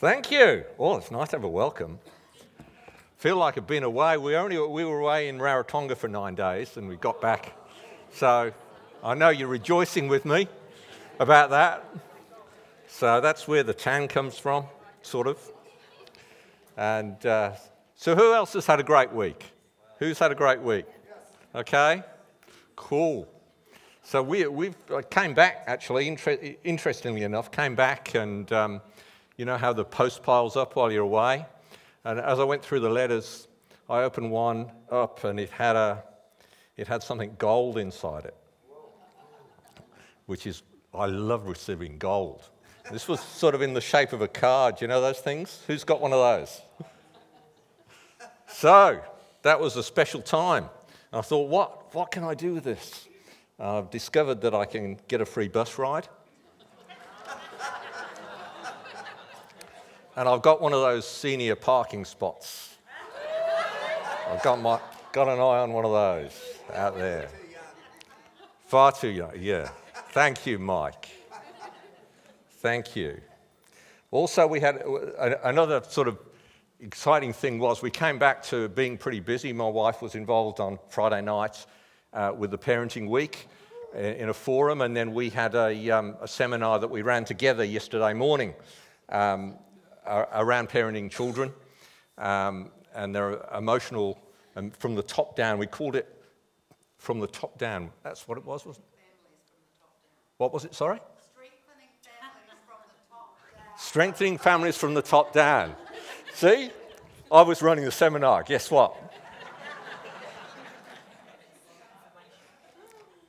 Thank you. Oh, it's nice to have a welcome. Feel like I've been away. We only we were away in Rarotonga for nine days, and we got back. So I know you're rejoicing with me about that. So that's where the tan comes from, sort of. And uh, so, who else has had a great week? Who's had a great week? Okay, cool. So we we came back actually. Inter- interestingly enough, came back and. Um, you know how the post piles up while you're away? And as I went through the letters, I opened one up and it had, a, it had something gold inside it, which is, I love receiving gold. This was sort of in the shape of a card. You know those things? Who's got one of those? so that was a special time. I thought, what, what can I do with this? I've discovered that I can get a free bus ride. And I've got one of those senior parking spots. I've got, my, got an eye on one of those out there. Far too young, yeah. Thank you, Mike. Thank you. Also, we had another sort of exciting thing was we came back to being pretty busy. My wife was involved on Friday nights uh, with the parenting week uh, in a forum, and then we had a, um, a seminar that we ran together yesterday morning. Um, around parenting children um, and their emotional, and from the top down. We called it from the top down. That's what it was, wasn't it? What was it, sorry? Strengthening families from the top down. Strengthening families from the top down. See? I was running the seminar. Guess what?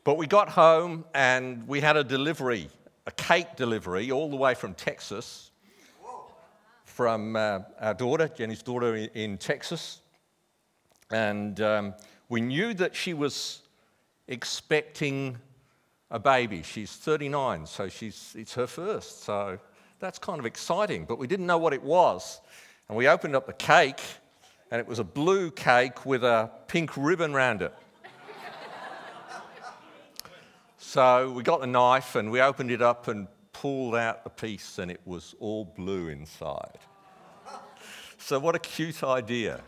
but we got home and we had a delivery, a cake delivery, all the way from Texas from uh, our daughter, Jenny's daughter in, Texas. And um, we knew that she was expecting a baby. She's 39, so she's, it's her first. So that's kind of exciting, but we didn't know what it was. And we opened up the cake, and it was a blue cake with a pink ribbon around it. so we got the knife and we opened it up and pulled out the piece, and it was all blue inside. So, what a cute idea.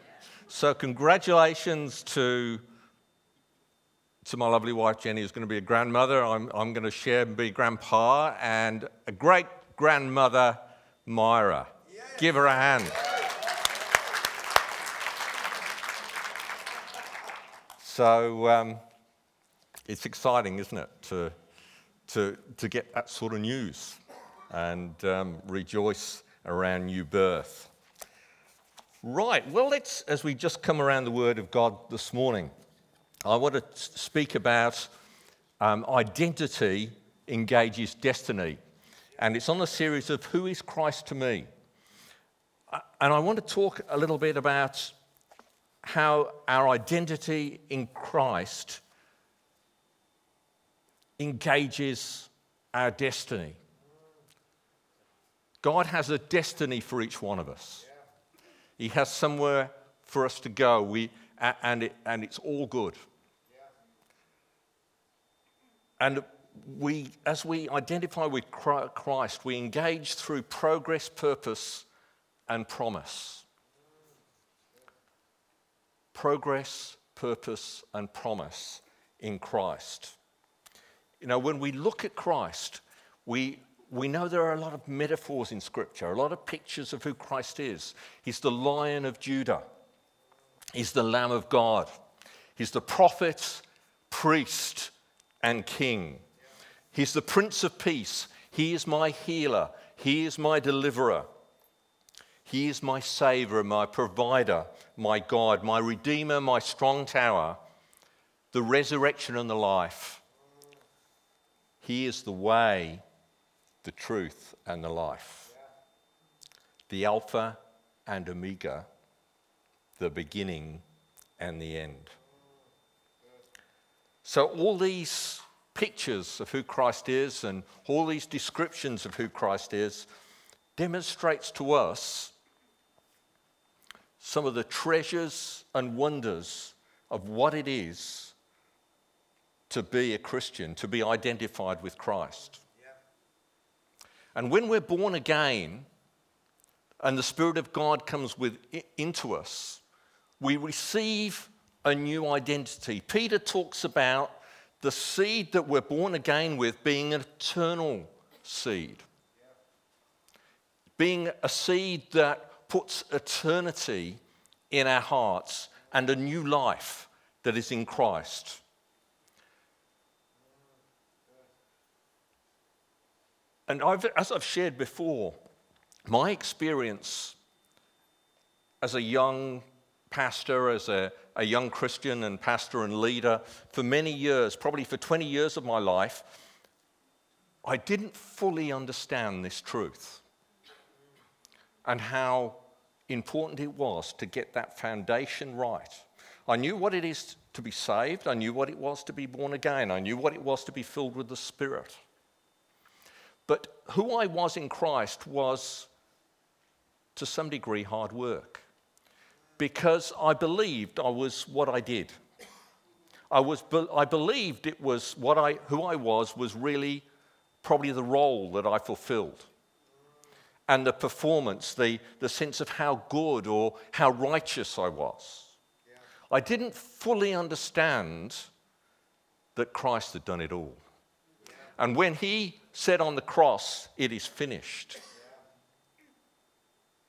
So, congratulations to, to my lovely wife Jenny, who's going to be a grandmother. I'm, I'm going to share and be grandpa, and a great grandmother, Myra. Give her a hand. So, um, it's exciting, isn't it, to, to, to get that sort of news and um, rejoice around new birth. Right, well, let's, as we just come around the Word of God this morning, I want to speak about um, identity engages destiny. And it's on the series of Who is Christ to Me? Uh, and I want to talk a little bit about how our identity in Christ engages our destiny. God has a destiny for each one of us. He has somewhere for us to go, we, and, it, and it's all good. And we, as we identify with Christ, we engage through progress, purpose, and promise. Progress, purpose, and promise in Christ. You know, when we look at Christ, we we know there are a lot of metaphors in Scripture, a lot of pictures of who Christ is. He's the Lion of Judah, He's the Lamb of God, He's the prophet, priest, and king. He's the Prince of Peace. He is my healer. He is my deliverer. He is my Savior, my provider, my God, my Redeemer, my strong tower, the resurrection and the life. He is the way the truth, and the life. The Alpha and Omega, the beginning and the end. So, all these pictures of who Christ is and all these descriptions of who Christ is demonstrates to us some of the treasures and wonders of what it is to be a Christian, to be identified with Christ. And when we're born again, and the Spirit of God comes with, into us, we receive a new identity. Peter talks about the seed that we're born again with being an eternal seed, being a seed that puts eternity in our hearts and a new life that is in Christ. And I've, as I've shared before, my experience as a young pastor, as a, a young Christian and pastor and leader for many years, probably for 20 years of my life, I didn't fully understand this truth and how important it was to get that foundation right. I knew what it is to be saved, I knew what it was to be born again, I knew what it was to be filled with the Spirit. But who I was in Christ was, to some degree, hard work because I believed I was what I did. I, was, I believed it was what I, who I was was really probably the role that I fulfilled. And the performance, the, the sense of how good or how righteous I was. I didn't fully understand that Christ had done it all. And when he said on the cross, It is finished,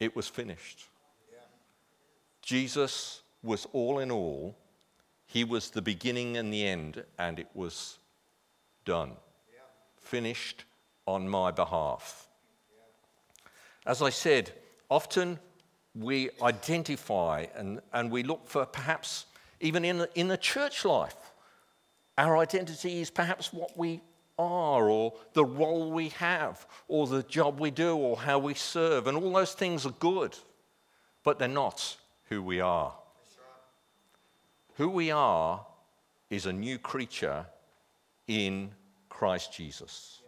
it was finished. Jesus was all in all. He was the beginning and the end, and it was done. Finished on my behalf. As I said, often we identify and, and we look for perhaps even in in the church life, our identity is perhaps what we are, or the role we have, or the job we do, or how we serve. And all those things are good, but they're not who we are. Who we are is a new creature in Christ Jesus.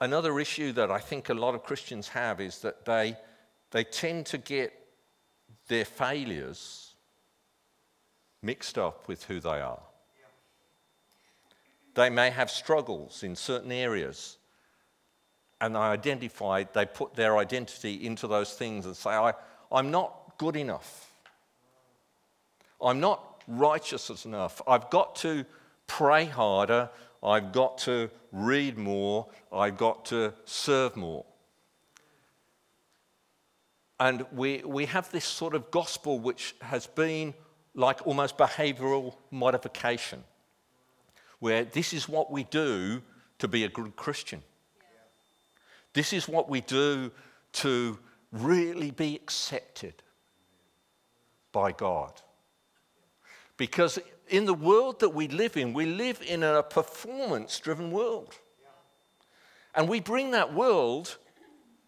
Another issue that I think a lot of Christians have is that they, they tend to get their failures mixed up with who they are. They may have struggles in certain areas and they identify, they put their identity into those things and say, I, I'm not good enough. I'm not righteous enough. I've got to pray harder. I've got to read more. I've got to serve more. And we, we have this sort of gospel which has been like almost behavioral modification, where this is what we do to be a good Christian. This is what we do to really be accepted by God. Because in the world that we live in, we live in a performance driven world. And we bring that world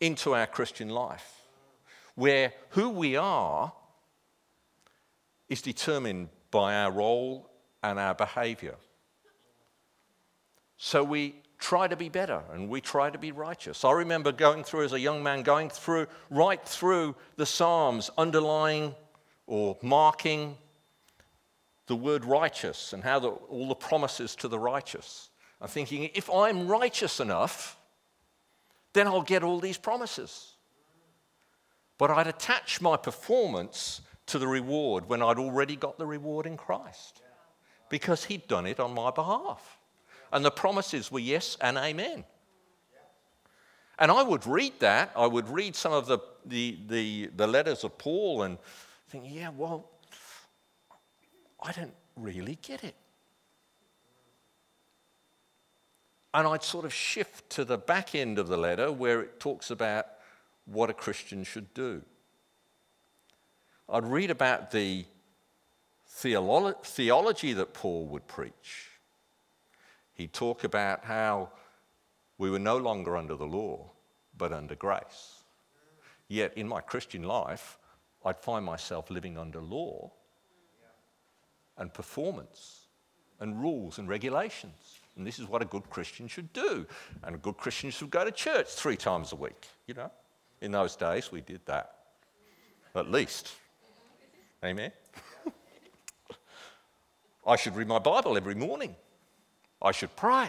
into our Christian life, where who we are is determined by our role and our behavior. So we try to be better and we try to be righteous. I remember going through as a young man, going through right through the Psalms, underlying or marking the word righteous and how the, all the promises to the righteous. I'm thinking, if I'm righteous enough, then I'll get all these promises. But I'd attach my performance to the reward when I'd already got the reward in Christ because He'd done it on my behalf. And the promises were yes and amen. And I would read that. I would read some of the, the, the, the letters of Paul and think, yeah, well, I don't really get it. And I'd sort of shift to the back end of the letter where it talks about what a Christian should do. I'd read about the theolo- theology that Paul would preach he'd talk about how we were no longer under the law, but under grace. Yet in my Christian life, I'd find myself living under law and performance and rules and regulations. And this is what a good Christian should do. And a good Christian should go to church three times a week. You know, in those days we did that. At least. Amen. I should read my Bible every morning. I should pray.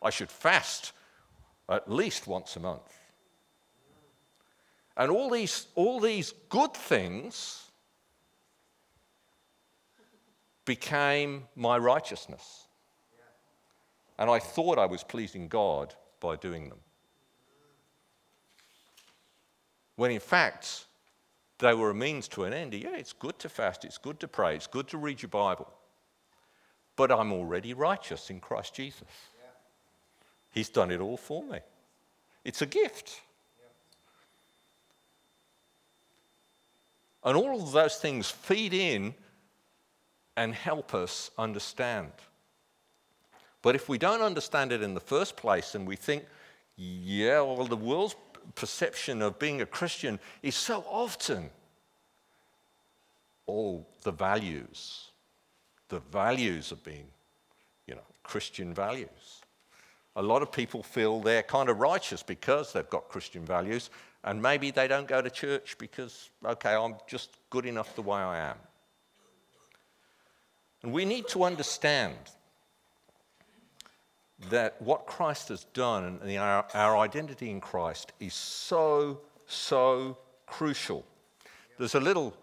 I should fast at least once a month. And all these, all these good things became my righteousness. And I thought I was pleasing God by doing them. When in fact, they were a means to an end. Yeah, it's good to fast, it's good to pray, it's good to read your Bible. But I'm already righteous in Christ Jesus. He's done it all for me. It's a gift. And all of those things feed in and help us understand. But if we don't understand it in the first place and we think, yeah, well, the world's perception of being a Christian is so often all the values, the values of being, you know, Christian values. A lot of people feel they're kind of righteous because they've got Christian values, and maybe they don't go to church because, okay, I'm just good enough the way I am. And we need to understand that what Christ has done and our, our identity in Christ is so, so crucial. There's a little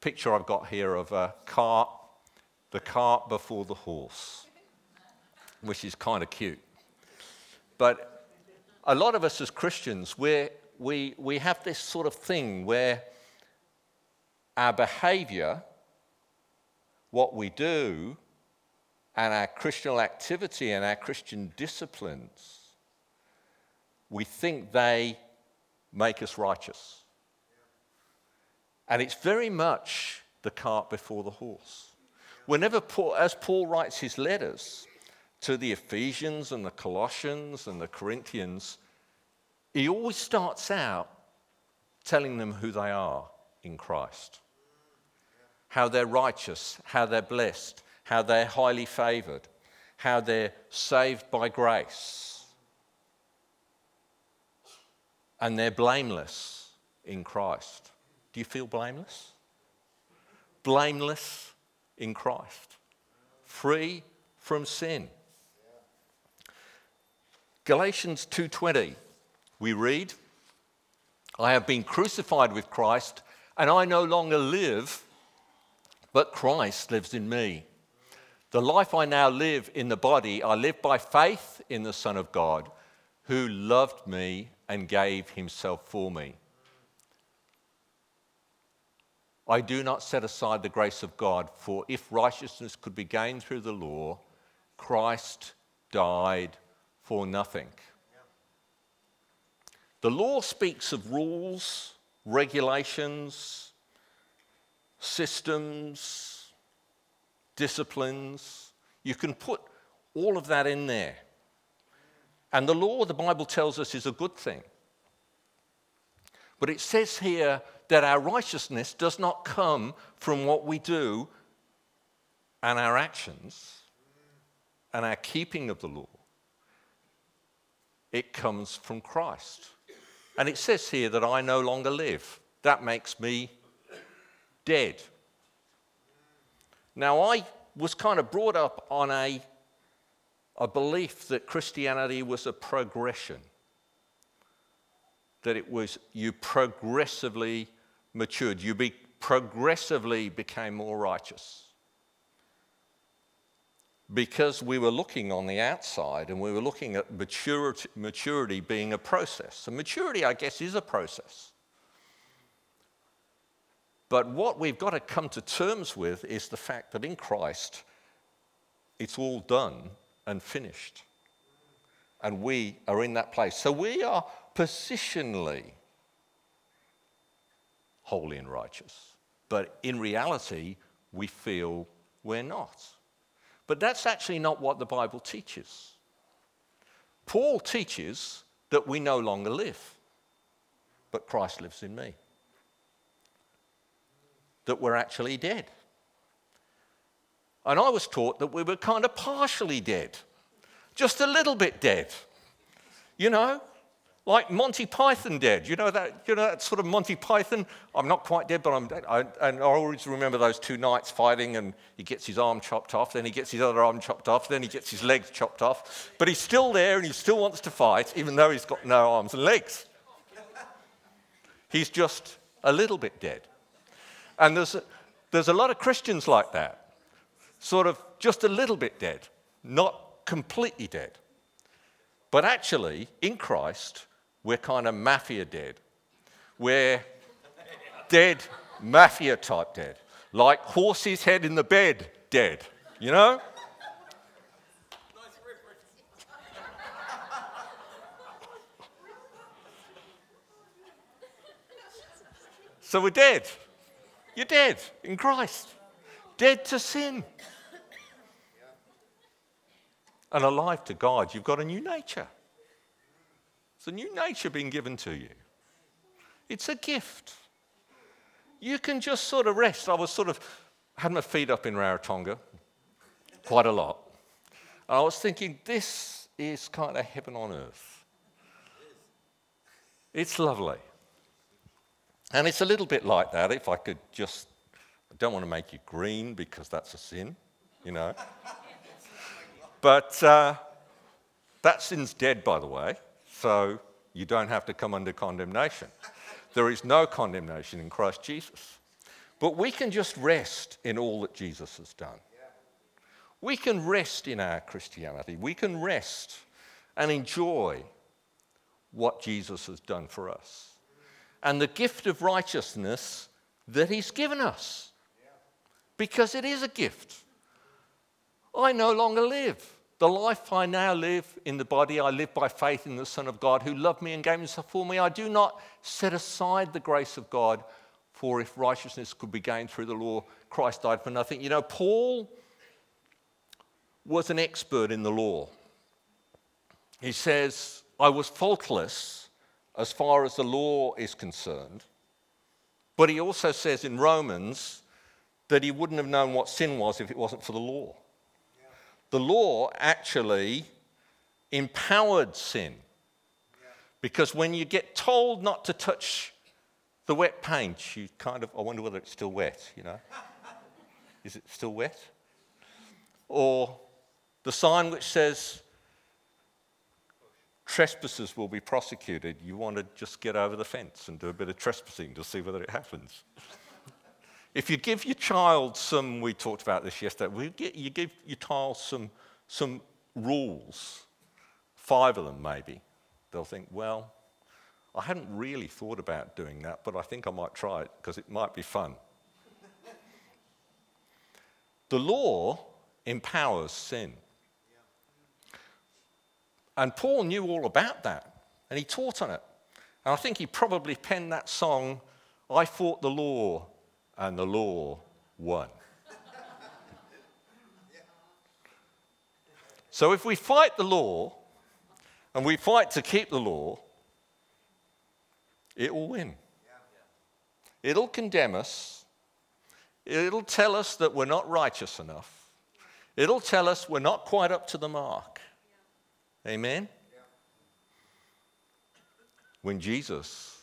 picture I've got here of a cart, the cart before the horse, which is kind of cute. But a lot of us as Christians, we we, we have this sort of thing where our behavior, what we do, and our Christian activity and our Christian disciplines, we think they make us righteous. And it's very much the cart before the horse. Whenever Paul, as Paul writes his letters to the Ephesians and the Colossians and the Corinthians, he always starts out telling them who they are in Christ, how they're righteous, how they're blessed, how they're highly favored, how they're saved by grace, and they're blameless in Christ. Do you feel blameless? Blameless in Christ, free from sin. Galatians 2:20 we read, I have been crucified with Christ, and I no longer live, but Christ lives in me. The life I now live in the body, I live by faith in the Son of God, who loved me and gave himself for me. I do not set aside the grace of God, for if righteousness could be gained through the law, Christ died for nothing. The law speaks of rules, regulations, systems, disciplines. You can put all of that in there. And the law, the Bible tells us, is a good thing. But it says here that our righteousness does not come from what we do and our actions and our keeping of the law. It comes from Christ. And it says here that I no longer live. That makes me dead. Now, I was kind of brought up on a, a belief that Christianity was a progression, that it was you progressively matured, you be, progressively became more righteous. Because we were looking on the outside and we were looking at maturity, maturity being a process. So, maturity, I guess, is a process. But what we've got to come to terms with is the fact that in Christ, it's all done and finished. And we are in that place. So we are positionally holy and righteous. But in reality, we feel we're not. But that's actually not what the Bible teaches. Paul teaches that we no longer live, but Christ lives in me that we're actually dead. And I was taught that we were kind of partially dead, just a little bit dead. You know, like Monty Python dead. You know that, you know that sort of Monty Python? I'm not quite dead, but I'm dead. I, and I always remember those two knights fighting, and he gets his arm chopped off, then he gets his other arm chopped off, then he gets his legs chopped off. But he's still there and he still wants to fight, even though he's got no arms and legs. He's just a little bit dead. And there's a, there's a lot of Christians like that, sort of just a little bit dead, not completely dead. But actually, in Christ, we're kind of mafia dead. We're dead, mafia type dead. Like horse's head in the bed dead, you know? So we're dead. You're dead in Christ, dead to sin, and alive to God. You've got a new nature. It's a new nature being given to you. It's a gift. You can just sort of rest. I was sort of had my feet up in Rarotonga quite a lot. And I was thinking, this is kind of heaven on earth. It's lovely. And it's a little bit like that. If I could just, I don't want to make you green because that's a sin, you know. but uh, that sin's dead, by the way so you don't have to come under condemnation. There is no condemnation in Christ Jesus. But we can just rest in all that Jesus has done. We can rest in our Christianity. We can rest and enjoy what Jesus has done for us and the gift of righteousness that He's given us. Because it is a gift. I no longer live. The life I now live in the body, I live by faith in the Son of God who loved me and gave himself for me. I do not set aside the grace of God, for if righteousness could be gained through the law, Christ died for nothing. You know, Paul was an expert in the law. He says, I was faultless as far as the law is concerned. But he also says in Romans that he wouldn't have known what sin was if it wasn't for the law the law actually empowered sin. Because when you get told not to touch the wet paint, you kind of, I wonder whether it's still wet, you know? Is it still wet? Or the sign which says trespassers will be prosecuted, you want to just get over the fence and do a bit of trespassing to see whether it happens. If you give your child some, we talked about this yesterday, you give your child some, some rules, five of them maybe, they'll think, well, I hadn't really thought about doing that, but I think I might try it because it might be fun. the law empowers sin. And Paul knew all about that, and he taught on it. And I think he probably penned that song, I fought the law and the law won. So if we fight the law and we fight to keep the law, it will win. It'll condemn us. It'll tell us that we're not righteous enough. It'll tell us we're not quite up to the mark. Amen? When Jesus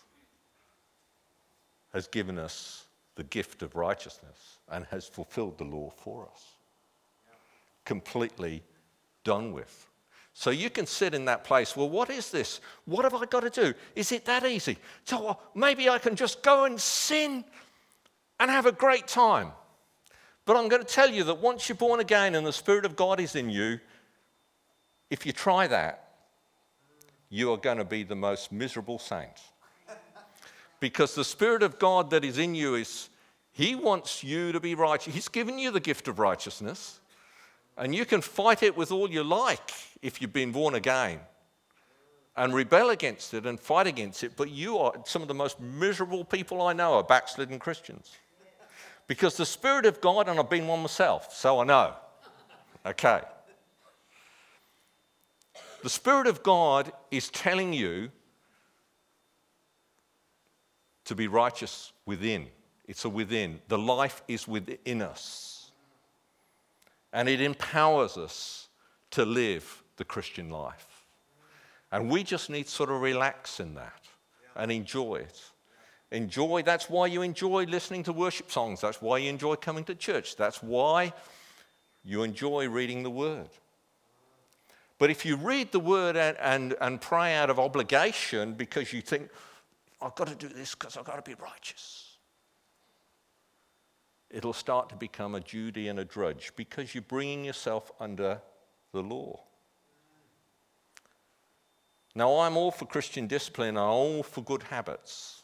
has given us the gift of righteousness and has fulfilled the law for us. Completely done with. So you can sit in that place. Well, what is this? What have I got to do? Is it that easy? So maybe I can just go and sin and have a great time. But I'm going to tell you that once you're born again and the Spirit of God is in you, if you try that, you are going to be the most miserable saint. Because the Spirit of God that is in you is, He wants you to be righteous. He's given you the gift of righteousness. And you can fight it with all you like if you've been born again and rebel against it and fight against it. But you are some of the most miserable people I know are backslidden Christians. Because the Spirit of God, and I've been one myself, so I know. Okay. The Spirit of God is telling you to be righteous within. It's a within. The life is within us. And it empowers us to live the Christian life. And we just need to sort of relax in that and enjoy it. Enjoy, that's why you enjoy listening to worship songs. That's why you enjoy coming to church. That's why you enjoy reading the Word. But if you read the Word and, and, and pray out of obligation because you think, I've got to do this because I've got to be righteous, it'll start to become a duty and a drudge because you're bringing yourself under the law. Now, I'm all for Christian discipline, I'm all for good habits.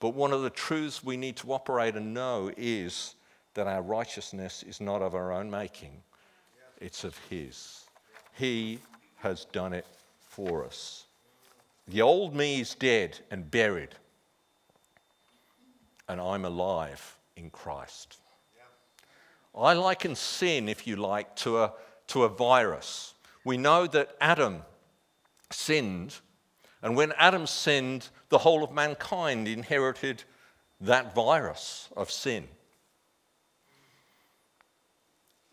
But one of the truths we need to operate and know is that our righteousness is not of our own making, it's of His. He has done it for us. The old me is dead and buried, and I'm alive in Christ. I liken sin, if you like, to a, to a virus. We know that Adam sinned, and when Adam sinned, the whole of mankind inherited that virus of sin.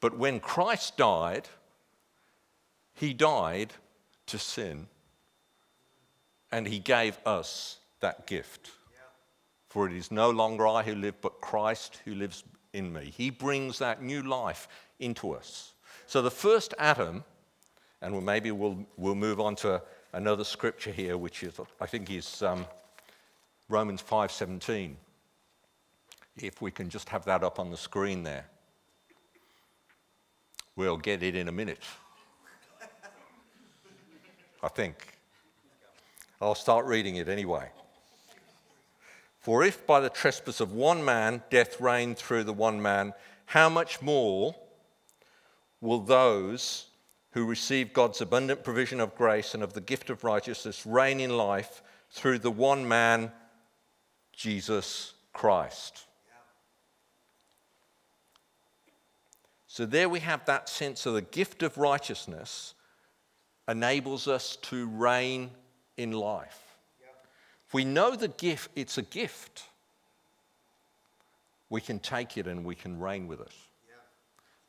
But when Christ died, he died to sin, and he gave us that gift. For it is no longer I who live, but Christ who lives in me. He brings that new life into us. So the first Adam and maybe we'll, we'll move on to another scripture here, which is, I think is um, Romans 5.17. If we can just have that up on the screen there. We'll get it in a minute. I think. I'll start reading it anyway. For if by the trespass of one man death reigned through the one man, how much more will those who receive God's abundant provision of grace and of the gift of righteousness reign in life through the one man, Jesus Christ. So there we have that sense of the gift of righteousness enables us to reign in life. If we know the gift, it's a gift, we can take it and we can reign with it.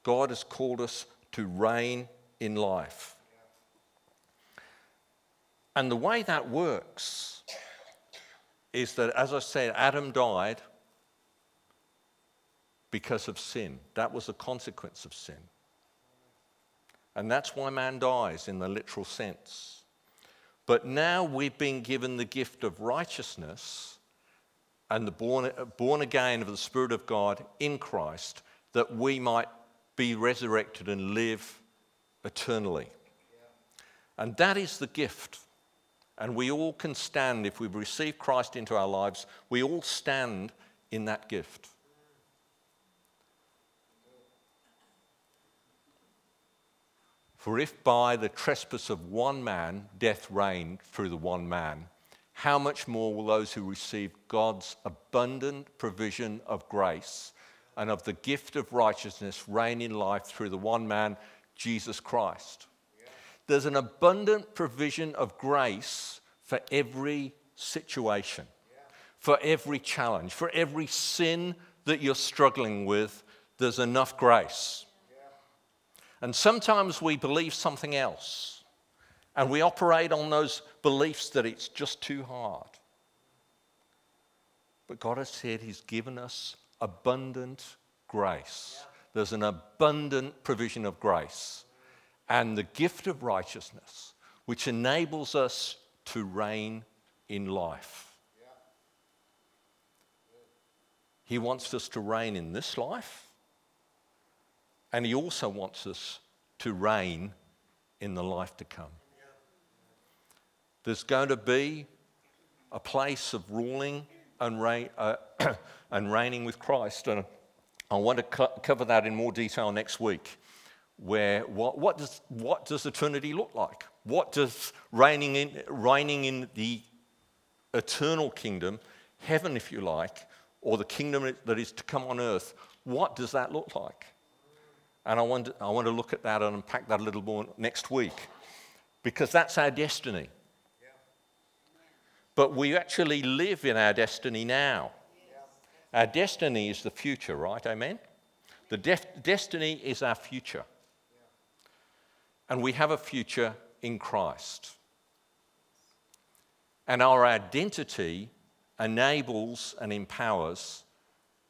God has called us to reign in life. And the way that works is that, as I said, Adam died because of sin. That was a consequence of sin. And that's why man dies in the literal sense. But now we've been given the gift of righteousness and the born, born again of the Spirit of God in Christ that we might be resurrected and live eternally. And that is the gift. And we all can stand, if we've received Christ into our lives, we all stand in that gift. For if by the trespass of one man death reigned through the one man, how much more will those who receive God's abundant provision of grace and of the gift of righteousness reign in life through the one man, Jesus Christ. There's an abundant provision of grace for every situation, for every challenge, for every sin that you're struggling with. There's enough grace. And sometimes we believe something else, and we operate on those beliefs that it's just too hard. But God has said He's given us abundant grace. There's an abundant provision of grace and the gift of righteousness, which enables us to reign in life. He wants us to reign in this life, and He also wants us to reign in the life to come. There's going to be a place of ruling and, reign, uh, and reigning with Christ. And I want to co- cover that in more detail next week. Where what, what, does, what does eternity look like? What does reigning in, reigning in the eternal kingdom, heaven if you like, or the kingdom that is to come on earth, what does that look like? And I want, to, I want to look at that and unpack that a little more next week because that's our destiny. But we actually live in our destiny now. Our destiny is the future, right? Amen? The def- destiny is our future. And we have a future in Christ. And our identity enables and empowers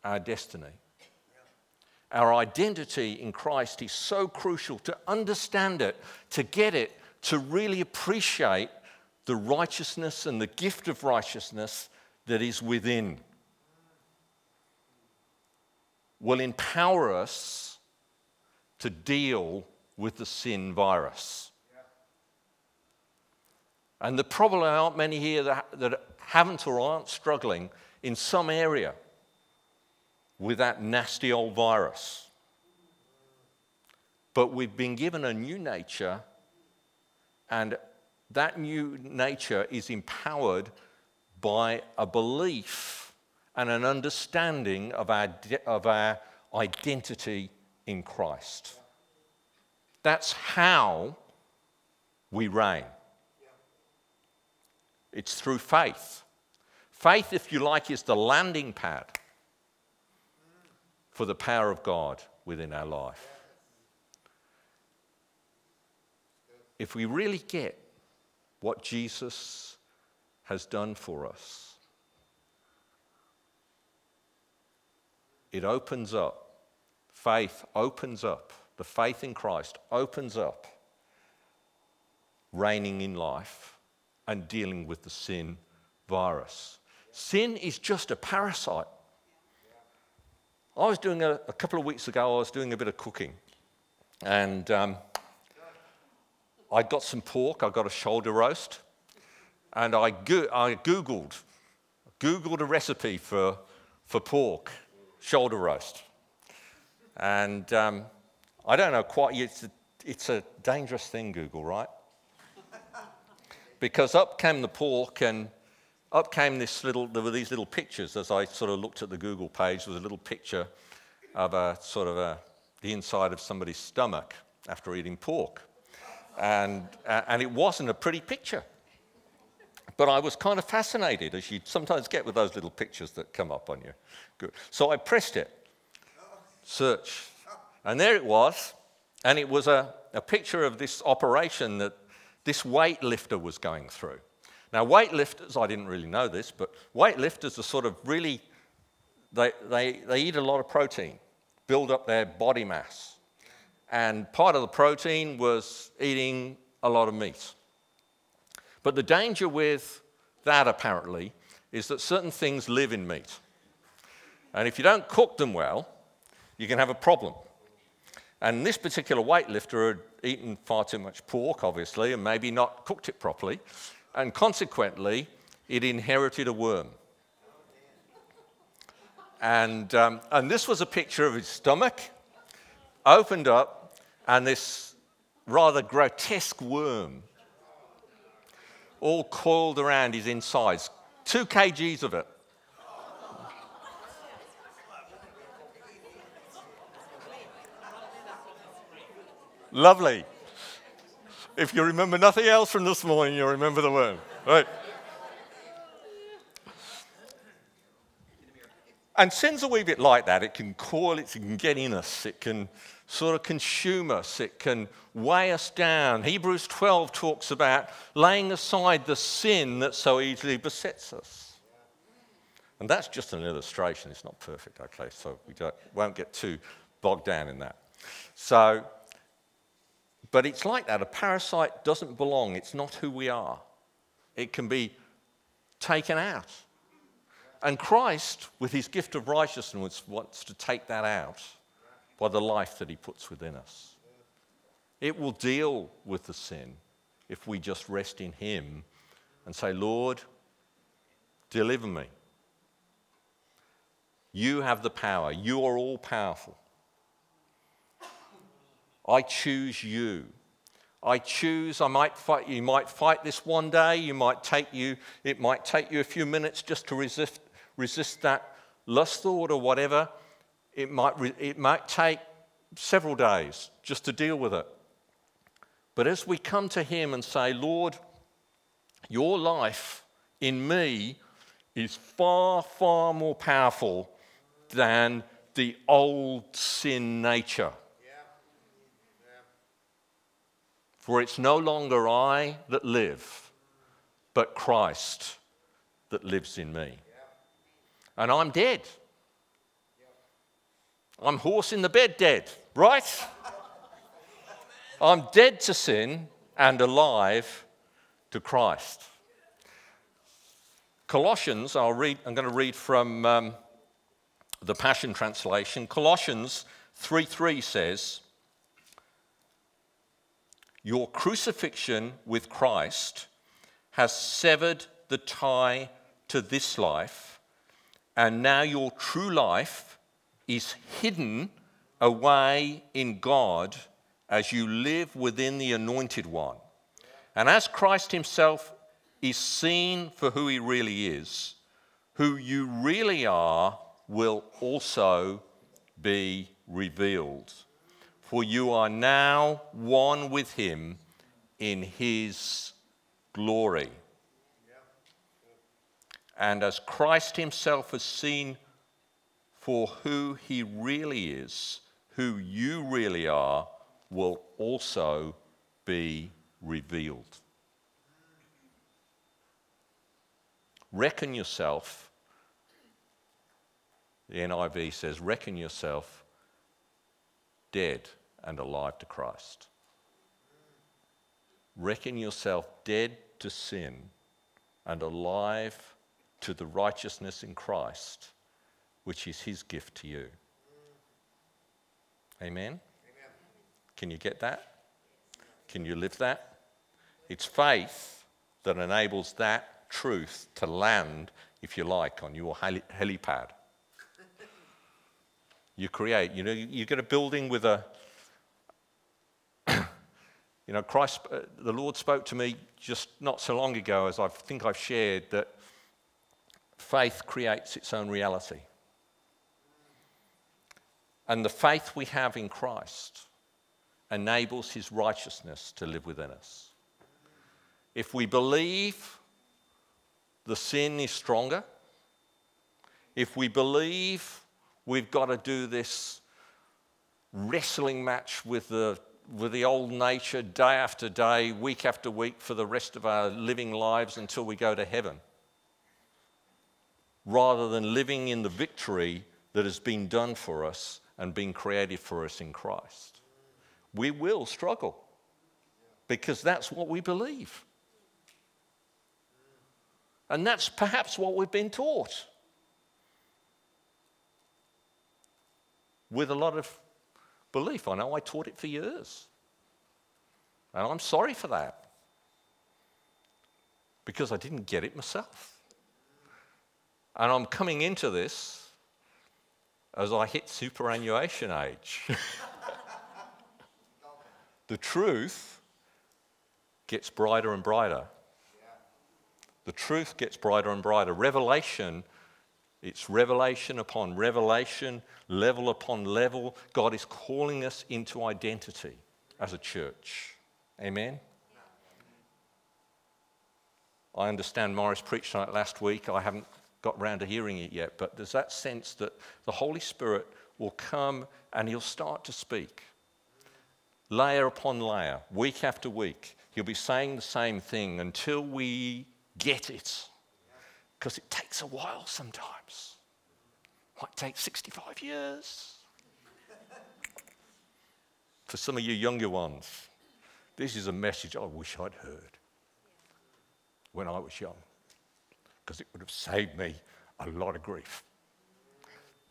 our destiny. Our identity in Christ is so crucial to understand it, to get it, to really appreciate the righteousness and the gift of righteousness that is within. Will empower us to deal with the sin virus. And the problem aren't many here that, that haven't or aren't struggling in some area with that nasty old virus. But we've been given a new nature, and that new nature is empowered by a belief and an understanding of our, of our identity in Christ. That's how we reign. It's through faith. Faith, if you like, is the landing pad for the power of God within our life. If we really get what Jesus has done for us, it opens up, faith opens up the faith in Christ opens up reigning in life and dealing with the sin virus. Sin is just a parasite. I was doing a, a couple of weeks ago, I was doing a bit of cooking. And um, I got some pork, I got a shoulder roast. And I, go- I Googled, Googled a recipe for, for pork, shoulder roast. And um, I don't know quite, it's a, it's a dangerous thing, Google, right? because up came the pork and up came this little, there were these little pictures as I sort of looked at the Google page, there was a little picture of a sort of a, the inside of somebody's stomach after eating pork. And, uh, and it wasn't a pretty picture. But I was kind of fascinated, as you sometimes get with those little pictures that come up on you. Good. So I pressed it, search, and there it was. And it was a, a picture of this operation that this weightlifter was going through. Now, weightlifters, I didn't really know this, but weightlifters are sort of really, they, they, they eat a lot of protein, build up their body mass. And part of the protein was eating a lot of meat. But the danger with that, apparently, is that certain things live in meat. And if you don't cook them well, you can have a problem. And this particular weightlifter had eaten far too much pork, obviously, and maybe not cooked it properly. And consequently, it inherited a worm. And, um, and this was a picture of his stomach, opened up, and this rather grotesque worm all coiled around his insides. Two kgs of it. Lovely. If you remember nothing else from this morning, you'll remember the worm. Right. And sin's a wee bit like that. It can coil, it can get in us, it can sort of consume us, it can weigh us down. Hebrews 12 talks about laying aside the sin that so easily besets us. And that's just an illustration. It's not perfect, okay? So we won't get too bogged down in that. So but it's like that. A parasite doesn't belong, it's not who we are. It can be taken out. And Christ, with his gift of righteousness, wants to take that out by the life that he puts within us. It will deal with the sin if we just rest in him and say, Lord, deliver me. You have the power. You are all powerful. I choose you. I choose, I might fight, you might fight this one day, you might take you, it might take you a few minutes just to resist, resist that lust thought or whatever. It might, it might take several days just to deal with it. But as we come to Him and say, Lord, your life in me is far, far more powerful than the old sin nature. For it's no longer I that live, but Christ that lives in me. And I'm dead. I'm horse in the bed dead, right? I'm dead to sin and alive to Christ. Colossians, I'll read, I'm going to read from um, the Passion Translation. Colossians 3 3 says, Your crucifixion with Christ has severed the tie to this life, and now your true life is hidden away in God as you live within the Anointed One. And as Christ Himself is seen for who He really is, who you really are will also be revealed. For you are now one with Him in His glory. And as Christ Himself is seen for who He really is, who you really are, will also be revealed. Reckon yourself, the NIV says, reckon yourself dead and alive to Christ. Reckon yourself dead to sin and alive to the righteousness in Christ, which is his gift to you. Amen? Can you get that? Can you live that? It's faith that enables that truth to land, if you like, on your heli- helipad. You create, you know, you get a building with a, you know, Christ, uh, the Lord spoke to me just not so long ago, as I think I've shared, that faith creates its own reality. And the faith we have in Christ enables his righteousness to live within us. If we believe the sin is stronger, if we believe we've got to do this wrestling match with the, with the old nature day after day, week after week for the rest of our living lives until we go to heaven, rather than living in the victory that has been done for us and been created for us in Christ we will struggle because that's what we believe. And that's perhaps what we've been taught. With a lot of belief. I know I taught it for years. And I'm sorry for that. Because I didn't get it myself. And I'm coming into this as I hit superannuation age. the truth gets brighter and brighter. The truth gets brighter and brighter. Revelation, it's revelation upon revelation, level upon level. God is calling us into identity as a church. Amen? I understand Morris preached on it last week. I haven't got round to hearing it yet, but there's that sense that the Holy Spirit will come and he'll start to speak layer upon layer, week after week. He'll be saying the same thing until we get it. Because it takes a while sometimes. Might take 65 years. For some of you younger ones, this is a message I wish I'd heard when I was young, because it would have saved me a lot of grief.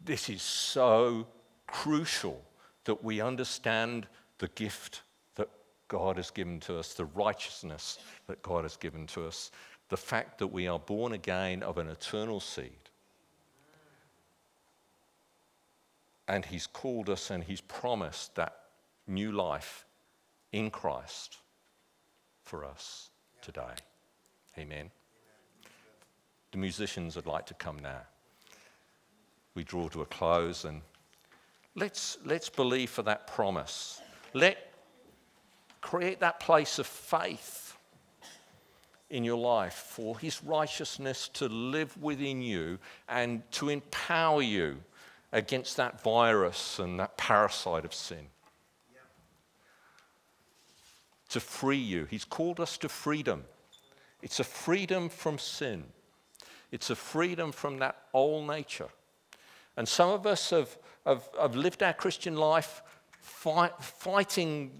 This is so crucial that we understand the gift that God has given to us, the righteousness that God has given to us, the fact that we are born again of an eternal seed. And He's called us and He's promised that new life in Christ for us today. Amen. The musicians would like to come now. We draw to a close and let's, let's believe for that promise let create that place of faith in your life for his righteousness to live within you and to empower you against that virus and that parasite of sin. to free you. He's called us to freedom. It's a freedom from sin, it's a freedom from that old nature. And some of us have, have, have lived our Christian life fight, fighting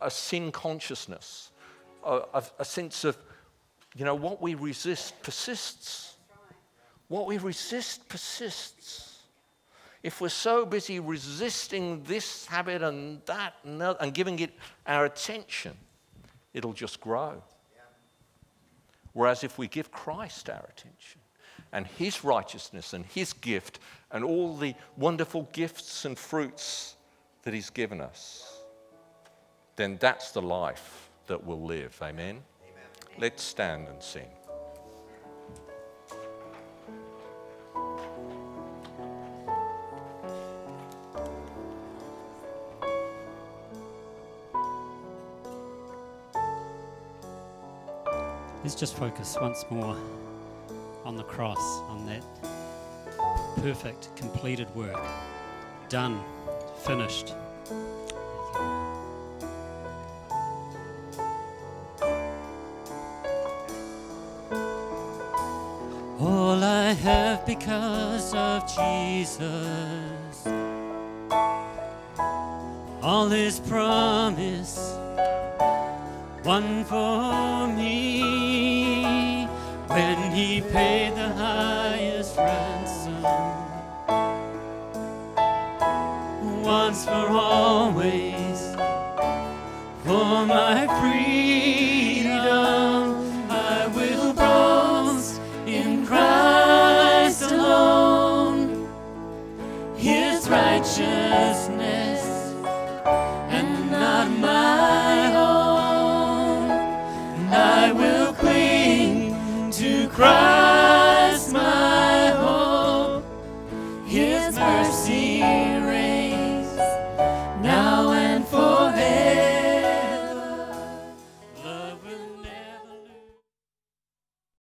a sin consciousness, a, a, a sense of, you know, what we resist persists. What we resist persists. If we're so busy resisting this habit and that and, giving it our attention, it'll just grow. Whereas if we give Christ our attention and His righteousness and His gift and all the wonderful gifts and fruits that He's given us, then that's the life that we'll live. Amen? Let's stand and sing. Let's just focus once more on the cross, on that perfect, completed work. Done, finished. I have because of Jesus, all His promise won for me. When he paid the highest ransom once for always for my freedom